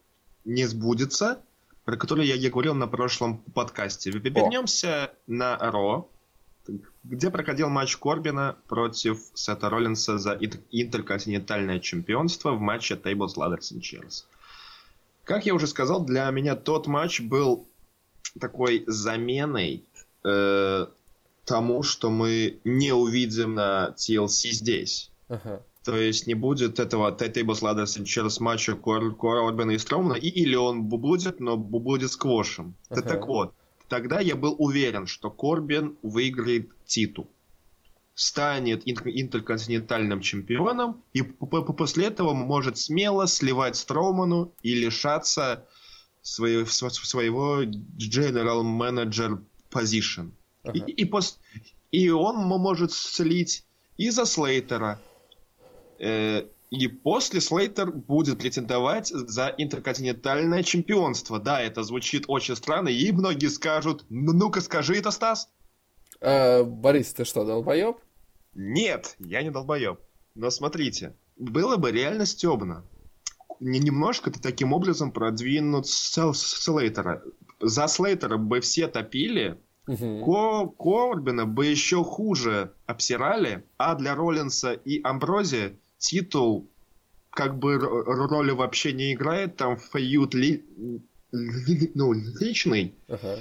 не сбудется, про который я, я говорил на прошлом подкасте. Вернемся на Ро, где проходил матч Корбина против Сета Роллинса за интерконтинентальное чемпионство в матче Tables, Ladders and Chairs. Как я уже сказал, для меня тот матч был такой заменой э, тому, что мы не увидим на TLC здесь. Uh-huh. То есть не будет этого Tables Ladders через матча Кор Корбина и Стромана, и, или он будет, но будет сквошем. Uh-huh. Так вот, тогда я был уверен, что Корбин выиграет титул станет интерконтинентальным чемпионом и после этого может смело сливать Строуману и лишаться своего, своего General Manager Position. Ага. И, и, пос, и он может слить и за Слейтера, и после Слейтер будет претендовать за интерконтинентальное чемпионство. Да, это звучит очень странно, и многие скажут, ну ну-ка скажи это, Стас.
А, Борис, ты что, долбоеб?
Нет, я не долбоеб. Но смотрите, было бы реально стебно. Не немножко ты таким образом продвинуть Слейтера. За Слейтера бы все топили, Угу. Ко Корбина бы еще хуже обсирали, а для Роллинса и Амбрози титул как бы роли вообще не играет, там фьют ли, ну, личный. Ага.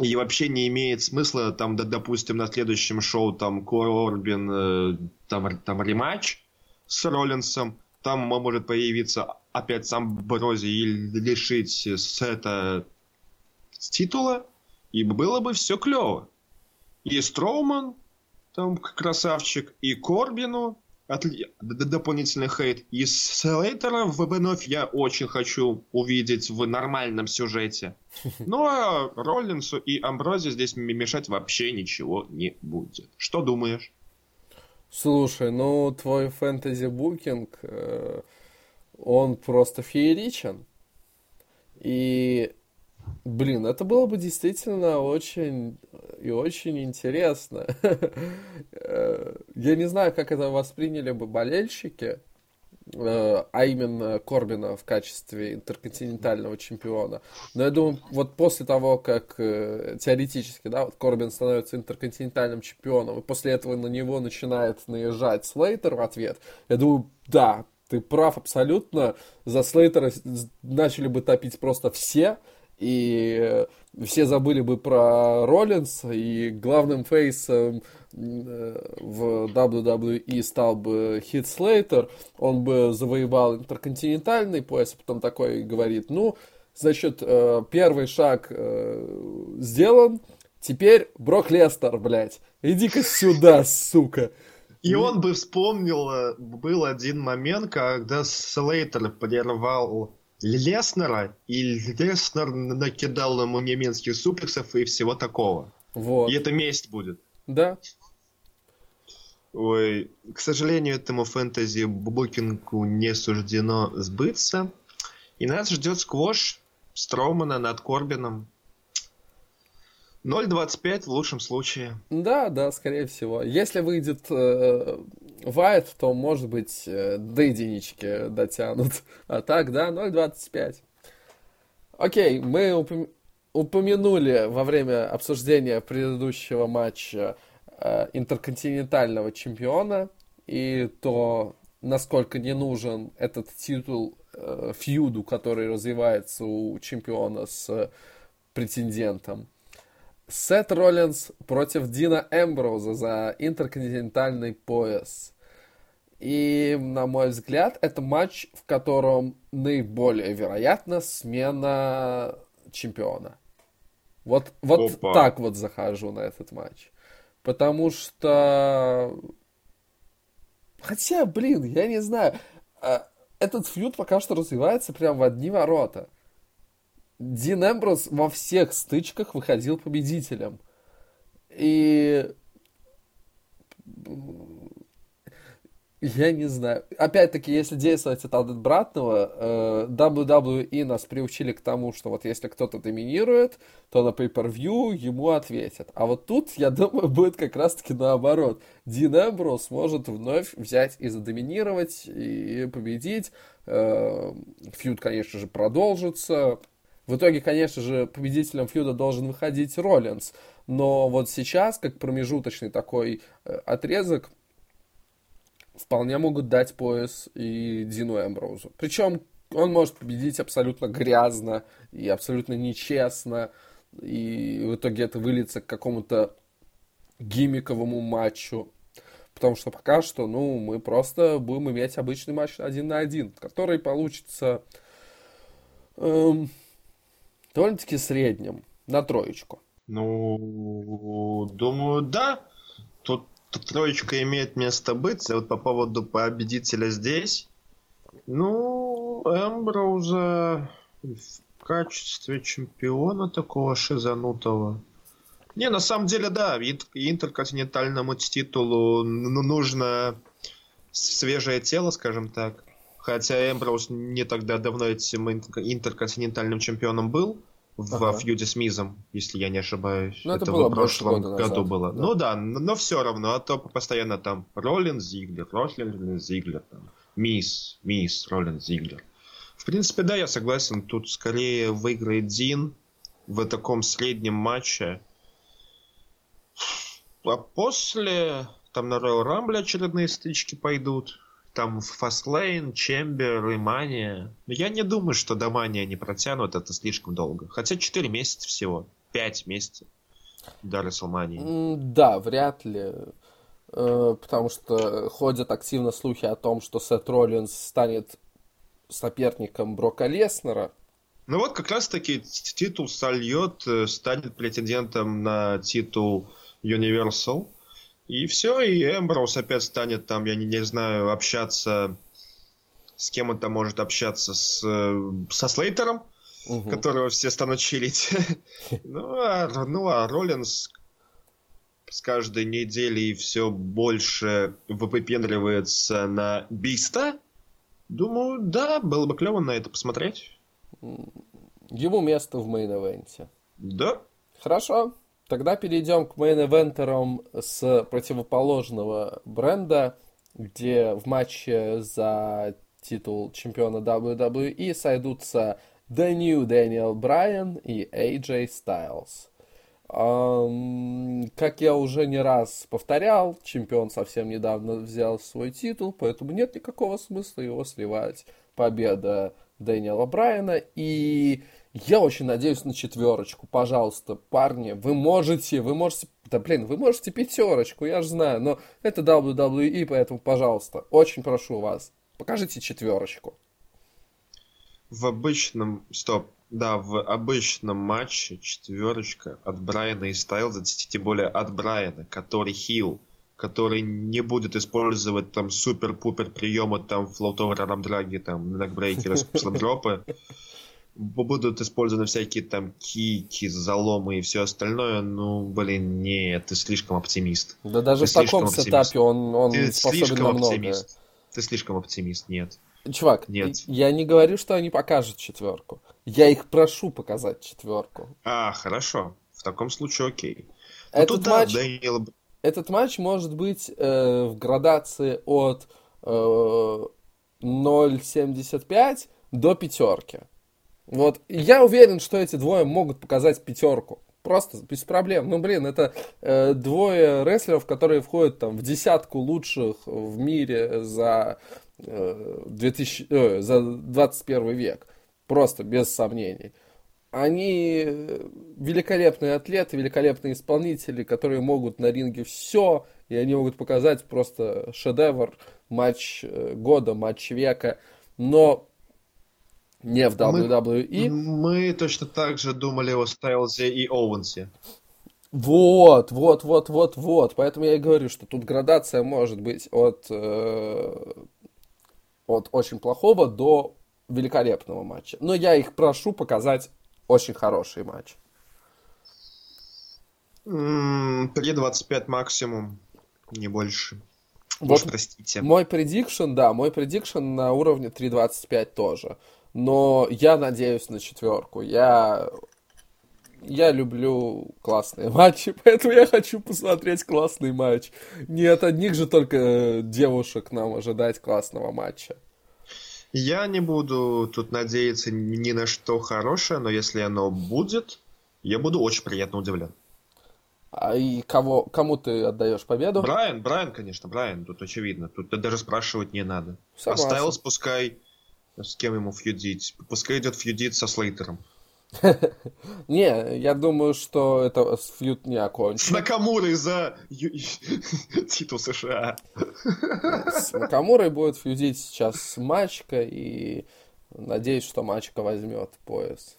И вообще не имеет смысла, там, да, допустим, на следующем шоу там Корбин, э, там, там рематч с Роллинсом, там может появиться опять сам Брози и лишить Сета титула, и было бы все клево. И Строуман, там красавчик, и Корбину отли... дополнительный хейт. И Слейтера вновь я очень хочу увидеть в нормальном сюжете. Ну а Роллинсу и Амброзе здесь мешать вообще ничего не будет. Что думаешь?
Слушай, ну твой фэнтези-букинг, э, он просто фееричен. И Блин, это было бы действительно очень и очень интересно. Я не знаю, как это восприняли бы болельщики, э, а именно Корбина в качестве интерконтинентального чемпиона. Но я думаю, вот после того, как э, теоретически, да, вот Корбин становится интерконтинентальным чемпионом, и после этого на него начинает наезжать Слейтер в ответ, я думаю, да, ты прав абсолютно, за Слейтера начали бы топить просто все, и все забыли бы про Роллинс, и главным фейсом э, в WWE стал бы Хит Слейтер, он бы завоевал интерконтинентальный пояс, а потом такой говорит, ну, значит, э, первый шаг э, сделан, теперь Брок Лестер, блядь, иди-ка сюда, сука.
И он бы вспомнил, был один момент, когда Слейтер прервал Леснера, и Леснер накидал ему немецких суплексов и всего такого. Вот. И это месть будет.
Да.
Ой, к сожалению, этому фэнтези букингу не суждено сбыться. И нас ждет сквош Строумана над Корбином. 0.25 в лучшем случае.
Да, да, скорее всего. Если выйдет э, Вайт, то, может быть, э, до единички дотянут. А так, да, 0.25. Окей, мы упом... упомянули во время обсуждения предыдущего матча э, интерконтинентального чемпиона и то, насколько не нужен этот титул э, фьюду, который развивается у чемпиона с претендентом. Сет Роллинс против Дина Эмброуза за интерконтинентальный пояс. И, на мой взгляд, это матч, в котором наиболее вероятна смена чемпиона. Вот, вот так вот захожу на этот матч. Потому что... Хотя, блин, я не знаю. А, этот фьюд пока что развивается прям в одни ворота. Дин Эмброс во всех стычках выходил победителем. И я не знаю. Опять-таки, если действовать от обратного, э, WWE нас приучили к тому, что вот если кто-то доминирует, то на pay-per-view ему ответят. А вот тут, я думаю, будет как раз-таки наоборот. Дин Эмброс может вновь взять и задоминировать, и победить. Э, фьюд, конечно же, продолжится. В итоге, конечно же, победителем фьюда должен выходить Роллинс. Но вот сейчас, как промежуточный такой э, отрезок, вполне могут дать пояс и Дину Эмброузу. Причем он может победить абсолютно грязно и абсолютно нечестно. И в итоге это выльется к какому-то гиммиковому матчу. Потому что пока что, ну, мы просто будем иметь обычный матч один на один, который получится эм, довольно-таки средним, на троечку.
Ну, думаю, да. Тут троечка имеет место быть. Вот по поводу победителя здесь. Ну, Эмброуза в качестве чемпиона такого шизанутого. Не, на самом деле, да, интерконтинентальному титулу нужно свежее тело, скажем так. Хотя Эмброуз не тогда давно этим интерконтинентальным чемпионом был в ага. фьюде с Мизом, если я не ошибаюсь.
Ну, это, это было в прошлом
году назад. было. Да. Ну да, но все равно, а то постоянно там Роллин Зиглер, Роллин Зиглер, там, Мисс, Мисс, Роллин Зиглер. В принципе, да, я согласен, тут скорее выиграет Дин в таком среднем матче. А после там на Royal Rumble очередные стычки пойдут там Фастлейн, Чембер и Мания. Но я не думаю, что до Мания они протянут это слишком долго. Хотя 4 месяца всего. 5 месяцев до Расселмании.
Да, вряд ли. Э, потому что ходят активно слухи о том, что Сет Роллинс станет соперником Брока Леснера.
Ну вот как раз таки титул сольет, э, станет претендентом на титул Universal. И все, и Эмброуз опять станет там, я не, не знаю, общаться с кем он там может общаться, с, со Слейтером, угу. которого все станут чилить. ну, а, ну, а Роллинс с каждой неделей все больше выпендривается на Биста. Думаю, да, было бы клево на это посмотреть.
Ему место в main event е.
Да.
Хорошо. Тогда перейдем к main eventer ам с противоположного бренда, где в матче за титул чемпиона WWE, сойдутся The New Daniel Bryan и AJ Styles. Um, как я уже не раз повторял, чемпион совсем недавно взял свой титул, поэтому нет никакого смысла его сливать. Победа Дэниела Брайана. И я очень надеюсь на четверочку. Пожалуйста, парни, вы можете, вы можете, да блин, вы можете пятерочку, я же знаю, но это WWE, поэтому, пожалуйста, очень прошу вас, покажите четверочку.
В обычном, стоп, да, в обычном матче четверочка от Брайана и Стайлза, тем более от Брайана, который хил, который не будет использовать там супер-пупер приемы, там флоутовые рамдраги, там нокбрейкеры, дропы, будут использованы всякие там кики, заломы и все остальное, ну, блин, нет, ты слишком оптимист.
Да даже ты в таком сетапе он, он
ты способен слишком на оптимист. Ты слишком оптимист, нет.
Чувак, нет. я не говорю, что они покажут четверку. Я их прошу показать четверку.
А, хорошо. В таком случае окей.
Ну, этот, туда, матч, Дэниел... этот матч может быть э, в градации от э, 0.75 до пятерки. Вот. я уверен, что эти двое могут показать пятерку. Просто без проблем. Ну, блин, это э, двое рестлеров, которые входят там в десятку лучших в мире за, э, 2000, э, за 21 век. Просто без сомнений. Они великолепные атлеты, великолепные исполнители, которые могут на ринге все, и они могут показать просто шедевр, матч э, года, матч века. Но не в WWE.
Мы, мы точно так же думали о Стайлзе и Оуэнсе.
Вот, вот, вот, вот, вот. Поэтому я и говорю, что тут градация может быть от, э, от очень плохого до великолепного матча. Но я их прошу показать очень хороший матч.
3.25 максимум, не больше. Вот Уж простите.
Мой предикшн, да, мой предикшн на уровне 3.25 тоже. Но я надеюсь на четверку. Я я люблю классные матчи, поэтому я хочу посмотреть классный матч. Не от одних же только девушек нам ожидать классного матча.
Я не буду тут надеяться ни на что хорошее, но если оно будет, я буду очень приятно удивлен.
А и кого, кому ты отдаешь победу?
Брайан, Брайан, конечно, Брайан, тут очевидно. Тут даже спрашивать не надо. Согласен. Оставил, пускай с кем ему фьюдить. Пускай идет фьюдить со Слейтером.
Не, я думаю, что это фьюд не окончен.
С Накамурой за титул США.
С Накамурой будет фьюдить сейчас Мачка, и надеюсь, что Мачка возьмет пояс.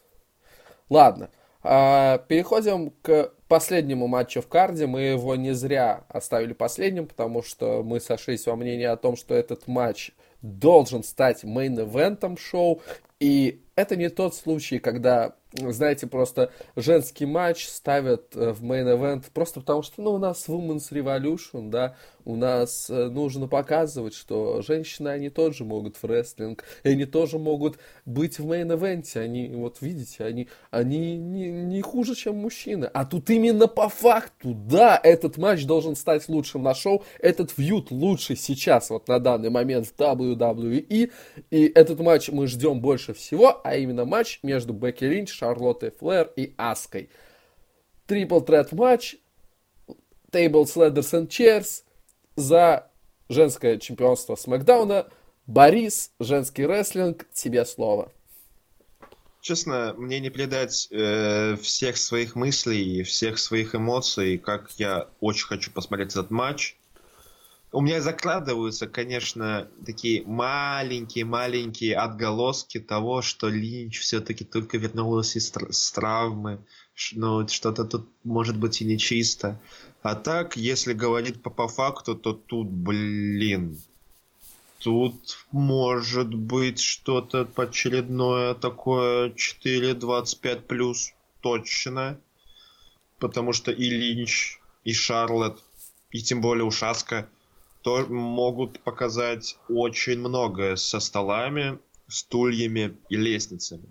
Ладно, а, переходим к последнему матчу в card е. Мы его не зря оставили последним, потому что мы сошлись во мнении о том, что этот матч должен стать main event ом шоу. И это не тот случай, когда знаете, просто женский матч ставят э, в main event просто потому, что, ну, у нас Women's Revolution, да, у нас э, нужно показывать, что женщины, они тоже могут в рестлинг, и они тоже могут быть в main event е, они, вот видите, они, они не, не хуже, чем мужчины, а тут именно по факту, да, этот матч должен стать лучшим на шоу, этот feud лучший сейчас, вот на данный момент в WWE, и. Этот матч мы ждем больше всего, а именно матч между Бекки Линч, Шарлоттой Флэр и Аской. Triple threat матч, Tables, Ladders and Chairs за женское чемпионство Смакдауна. Борис, женский рестлинг, тебе слово.
Честно, мне не передать э, всех своих мыслей, всех своих эмоций, как я очень хочу посмотреть этот матч. У меня закладываются, конечно, такие маленькие-маленькие отголоски того, что Линч все-таки только вернулась из с травмы, ну, что-то тут может быть и нечисто. А так, если говорить по, по факту, то тут, блин, тут может быть что-то очередное такое 4.25 плюс точно. Потому что и Линч, и Шарлот, и тем более Ушаска то могут показать очень многое со столами, стульями и лестницами.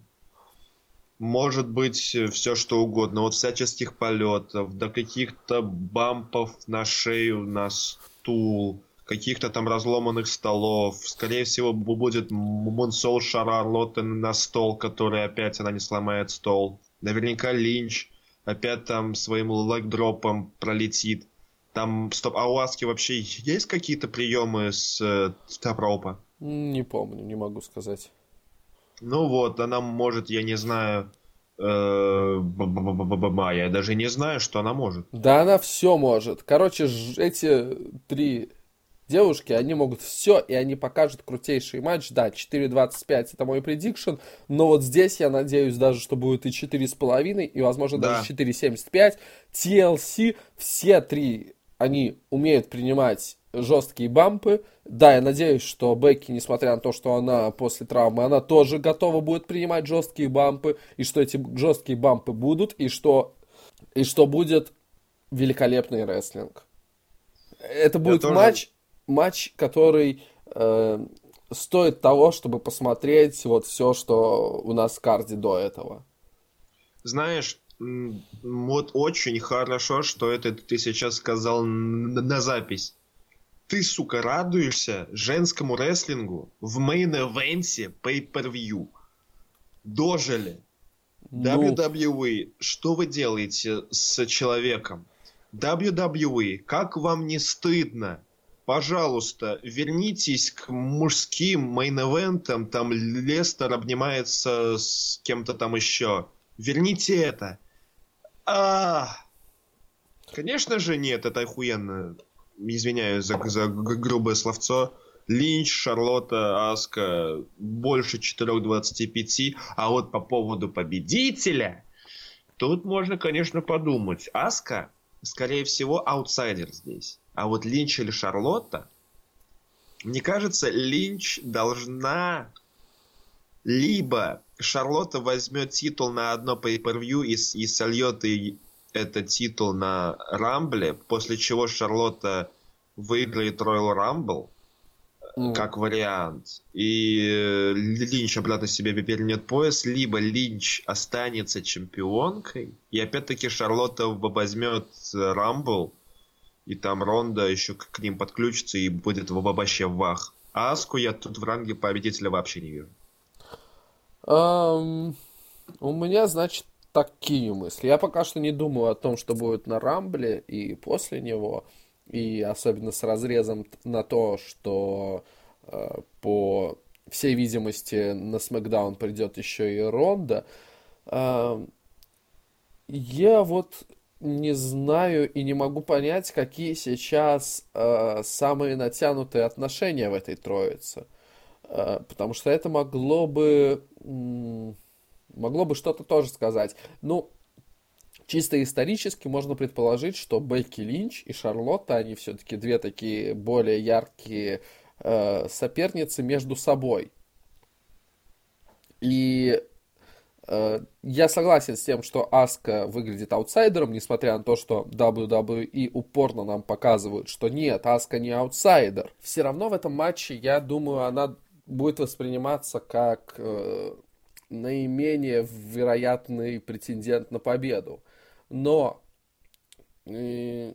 Может быть все что угодно, от всяческих полетов до каких-то бампов на шею, на стул, каких-то там разломанных столов. Скорее всего, будет Монсол Шарлотта на стол, который опять она не сломает стол. Наверняка Линч опять там своим лайк-дропом пролетит. Там, стоп, а у Аски вообще есть какие-то приемы с э, топ-ропа?
Не помню, не могу сказать.
Ну вот, она может, я не знаю, э, я даже не знаю, что она может.
Да она все может. Короче, эти три девушки, они могут все, и они покажут крутейший матч. Да, 4.25 это мой предикшн, но вот здесь я надеюсь даже, что будет и 4.5, и, возможно, да. даже 4.75. TLC, все три, они умеют принимать жесткие бампы. Да, я надеюсь, что Бекки, несмотря на то, что она после травмы, она тоже готова будет принимать жесткие бампы, и что эти жесткие бампы будут, и что, и что будет великолепный рестлинг. Это будет тоже... матч, матч, который э, стоит того, чтобы посмотреть вот все, что у нас в карде до этого.
Знаешь, вот очень хорошо, что это ты сейчас сказал на запись. Ты, сука, радуешься женскому рестлингу в мейн-эвенте pay-per-view. Дожили. Ну... WWE, что вы делаете с человеком? WWE, как вам не стыдно? Пожалуйста, вернитесь к мужским мейн-эвентам, там Лестер обнимается с кем-то там еще. Верните это. А, конечно же нет, это охуенно извиняюсь за, за грубое словцо, Линч, Шарлотта, Аска больше 4.25, а вот по поводу победителя, тут можно, конечно, подумать. Аска, скорее всего, аутсайдер здесь. А вот Линч или Шарлотта, мне кажется, Линч должна либо Шарлотта возьмет титул на одно pay-per-view и, и сольет этот титул на Рамбле, после чего Шарлотта выиграет Royal Rumble, mm. как вариант, и Линч обратно себе вернет пояс, либо Линч останется чемпионкой, и опять-таки Шарлотта возьмет Рамбл, и там Ронда еще к ним подключится и будет вообще вах. А Аску я тут в ранге победителя вообще не вижу.
Um, у меня, значит, такие мысли. Я пока что не думаю о том, что будет на Рамбле и после него, и особенно с разрезом на то, что э, по всей видимости на Смакдаун придет еще и Ронда. Э, я вот не знаю и не могу понять, какие сейчас э, самые натянутые отношения в этой троице. Э, потому что это могло бы могло бы что-то тоже сказать. Ну, чисто исторически можно предположить, что Бекки Линч и Шарлотта, они все-таки две такие более яркие э, соперницы между собой. И э, я согласен с тем, что Аска выглядит аутсайдером, несмотря на то, что WWE упорно нам показывают, что нет, Аска не аутсайдер. Все равно в этом матче, я думаю, она будет восприниматься как э, наименее вероятный претендент на победу. Но э,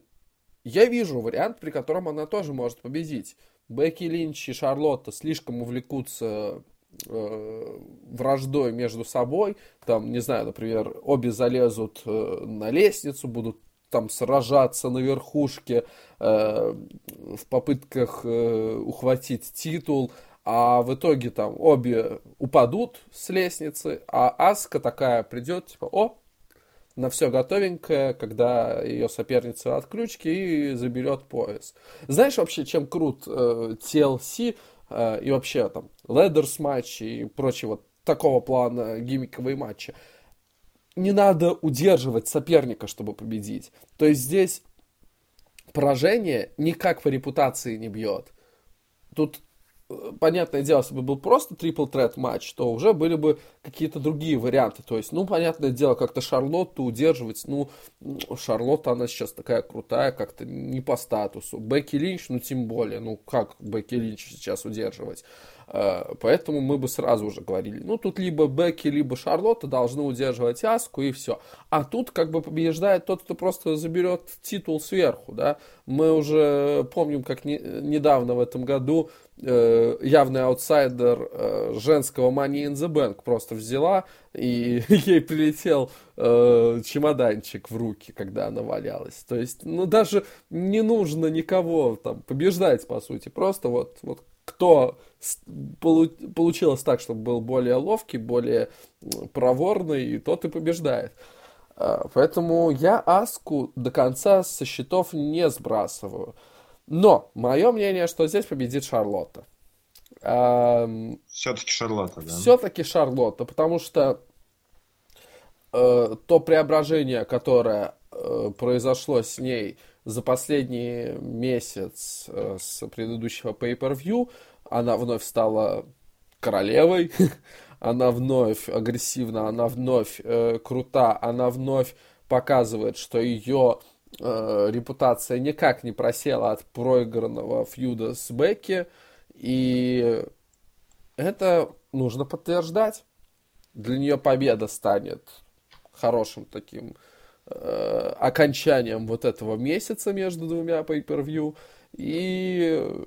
я вижу вариант, при котором она тоже может победить. Бекки Линч и Шарлотта слишком увлекутся э, враждой между собой. Там, не знаю, например, обе залезут э, на лестницу, будут там сражаться на верхушке э, в попытках э, ухватить титул а в итоге там обе упадут с лестницы, а Аска такая придет, типа, о, на все готовенькое, когда ее соперница отключки и заберет пояс. Знаешь вообще, чем крут э, TLC э, и вообще там Ледерс матчи и прочие вот такого плана гиммиковые матчи? Не надо удерживать соперника, чтобы победить. То есть здесь поражение никак по репутации не бьет. Тут понятное дело, если бы был просто трипл трет матч, то уже были бы какие-то другие варианты. То есть, ну, понятное дело, как-то Шарлотту удерживать, ну, Шарлотта, она сейчас такая крутая, как-то не по статусу. Бекки Линч, ну, тем более, ну, как Бекки Линч сейчас удерживать? Э, поэтому мы бы сразу уже говорили, ну тут либо Бекки, либо Шарлотта должны удерживать Аску и все. А тут как бы побеждает тот, кто просто заберет титул сверху, да. Мы уже помним, как не, недавно в этом году э, явный аутсайдер э, женского Money in the Bank просто взяла и ей прилетел э, чемоданчик в руки, когда она валялась. То есть, ну даже не нужно никого там побеждать, по сути. Просто вот, вот кто получилось так, чтобы был более ловкий, более проворный, и тот и побеждает. А, поэтому я Аску до конца со счетов не сбрасываю. Но мое мнение, что здесь победит Шарлотта.
Все-таки Шарлотта, да?
Все-таки Шарлотта, потому что э, то преображение, которое э, произошло с ней за последний месяц э, с предыдущего pay-per-view, она вновь стала королевой, она вновь агрессивна, она вновь э, крута, она вновь показывает, что ее э, репутация никак не просела от проигранного фьюда с Бекки, и это нужно подтверждать. Для нее победа станет хорошим таким э, окончанием вот этого месяца между двумя pay-per-view, и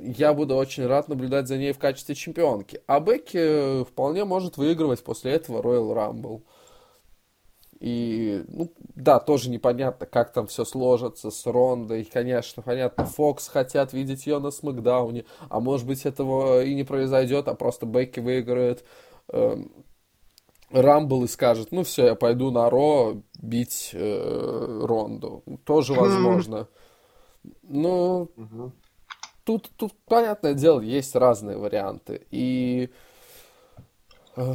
я буду очень рад наблюдать за ней в качестве чемпионки. А Бекки вполне может выигрывать после этого Royal Rumble. И, ну, да, тоже непонятно, как там все сложится с Рондой. Конечно, понятно, Фокс хотят видеть ее на Смакдауне. А может быть, этого и не произойдет, а просто Бекки выиграет э, Рамбл и скажет, ну все, я пойду на Ро бить э, Ронду. Тоже возможно. Ну, тут, тут, понятное дело, есть разные варианты. И э,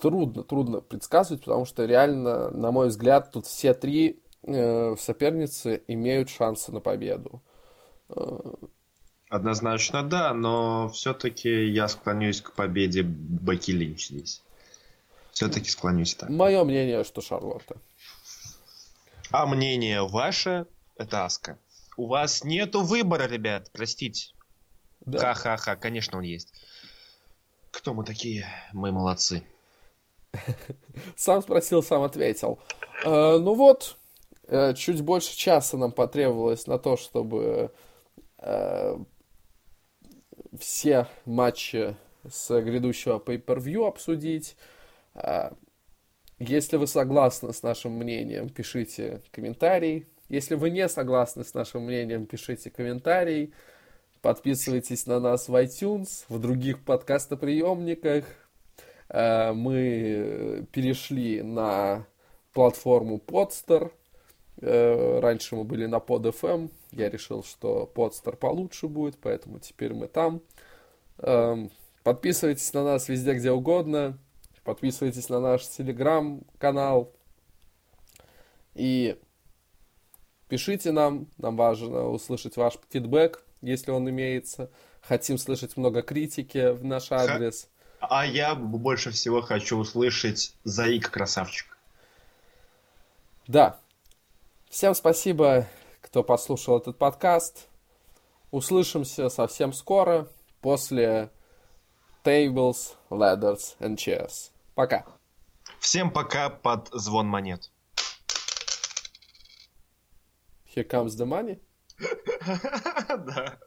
трудно, трудно предсказывать, потому что реально, на мой взгляд, тут все три э, соперницы имеют шансы на победу.
Э, Однозначно да, но все-таки я склонюсь к победе Баки Линч здесь. Все-таки склонюсь так.
Мое мнение, что Шарлотта.
А мнение ваше, это Аска. У вас нету выбора, ребят, простите. Да. Ха-ха-ха, конечно, он есть. Кто мы такие? Мы молодцы.
Сам спросил, сам ответил. Э, ну вот, э, чуть больше часа нам потребовалось на то, чтобы э, все матчи с грядущего pay-per-view обсудить. Э, если вы согласны с нашим мнением, пишите комментарий. Если вы не согласны с нашим мнением, пишите комментарий. Подписывайтесь на нас в iTunes, в других подкастоприемниках. Э, мы перешли на платформу Podster. Э, раньше мы были на PodFM. Я решил, что Podster получше будет, поэтому теперь мы там. Эм, подписывайтесь на нас везде, где угодно. Подписывайтесь на наш телеграм-канал. И Пишите нам, нам важно услышать ваш фидбэк, если он имеется. Хотим слышать много критики в наш адрес.
А я больше всего хочу услышать Заик красавчик.
Да. Всем спасибо, кто послушал этот подкаст. Услышимся совсем скоро после Tables, Ladders and Chairs. Пока.
Всем пока под звон монет.
Here comes the money.
да.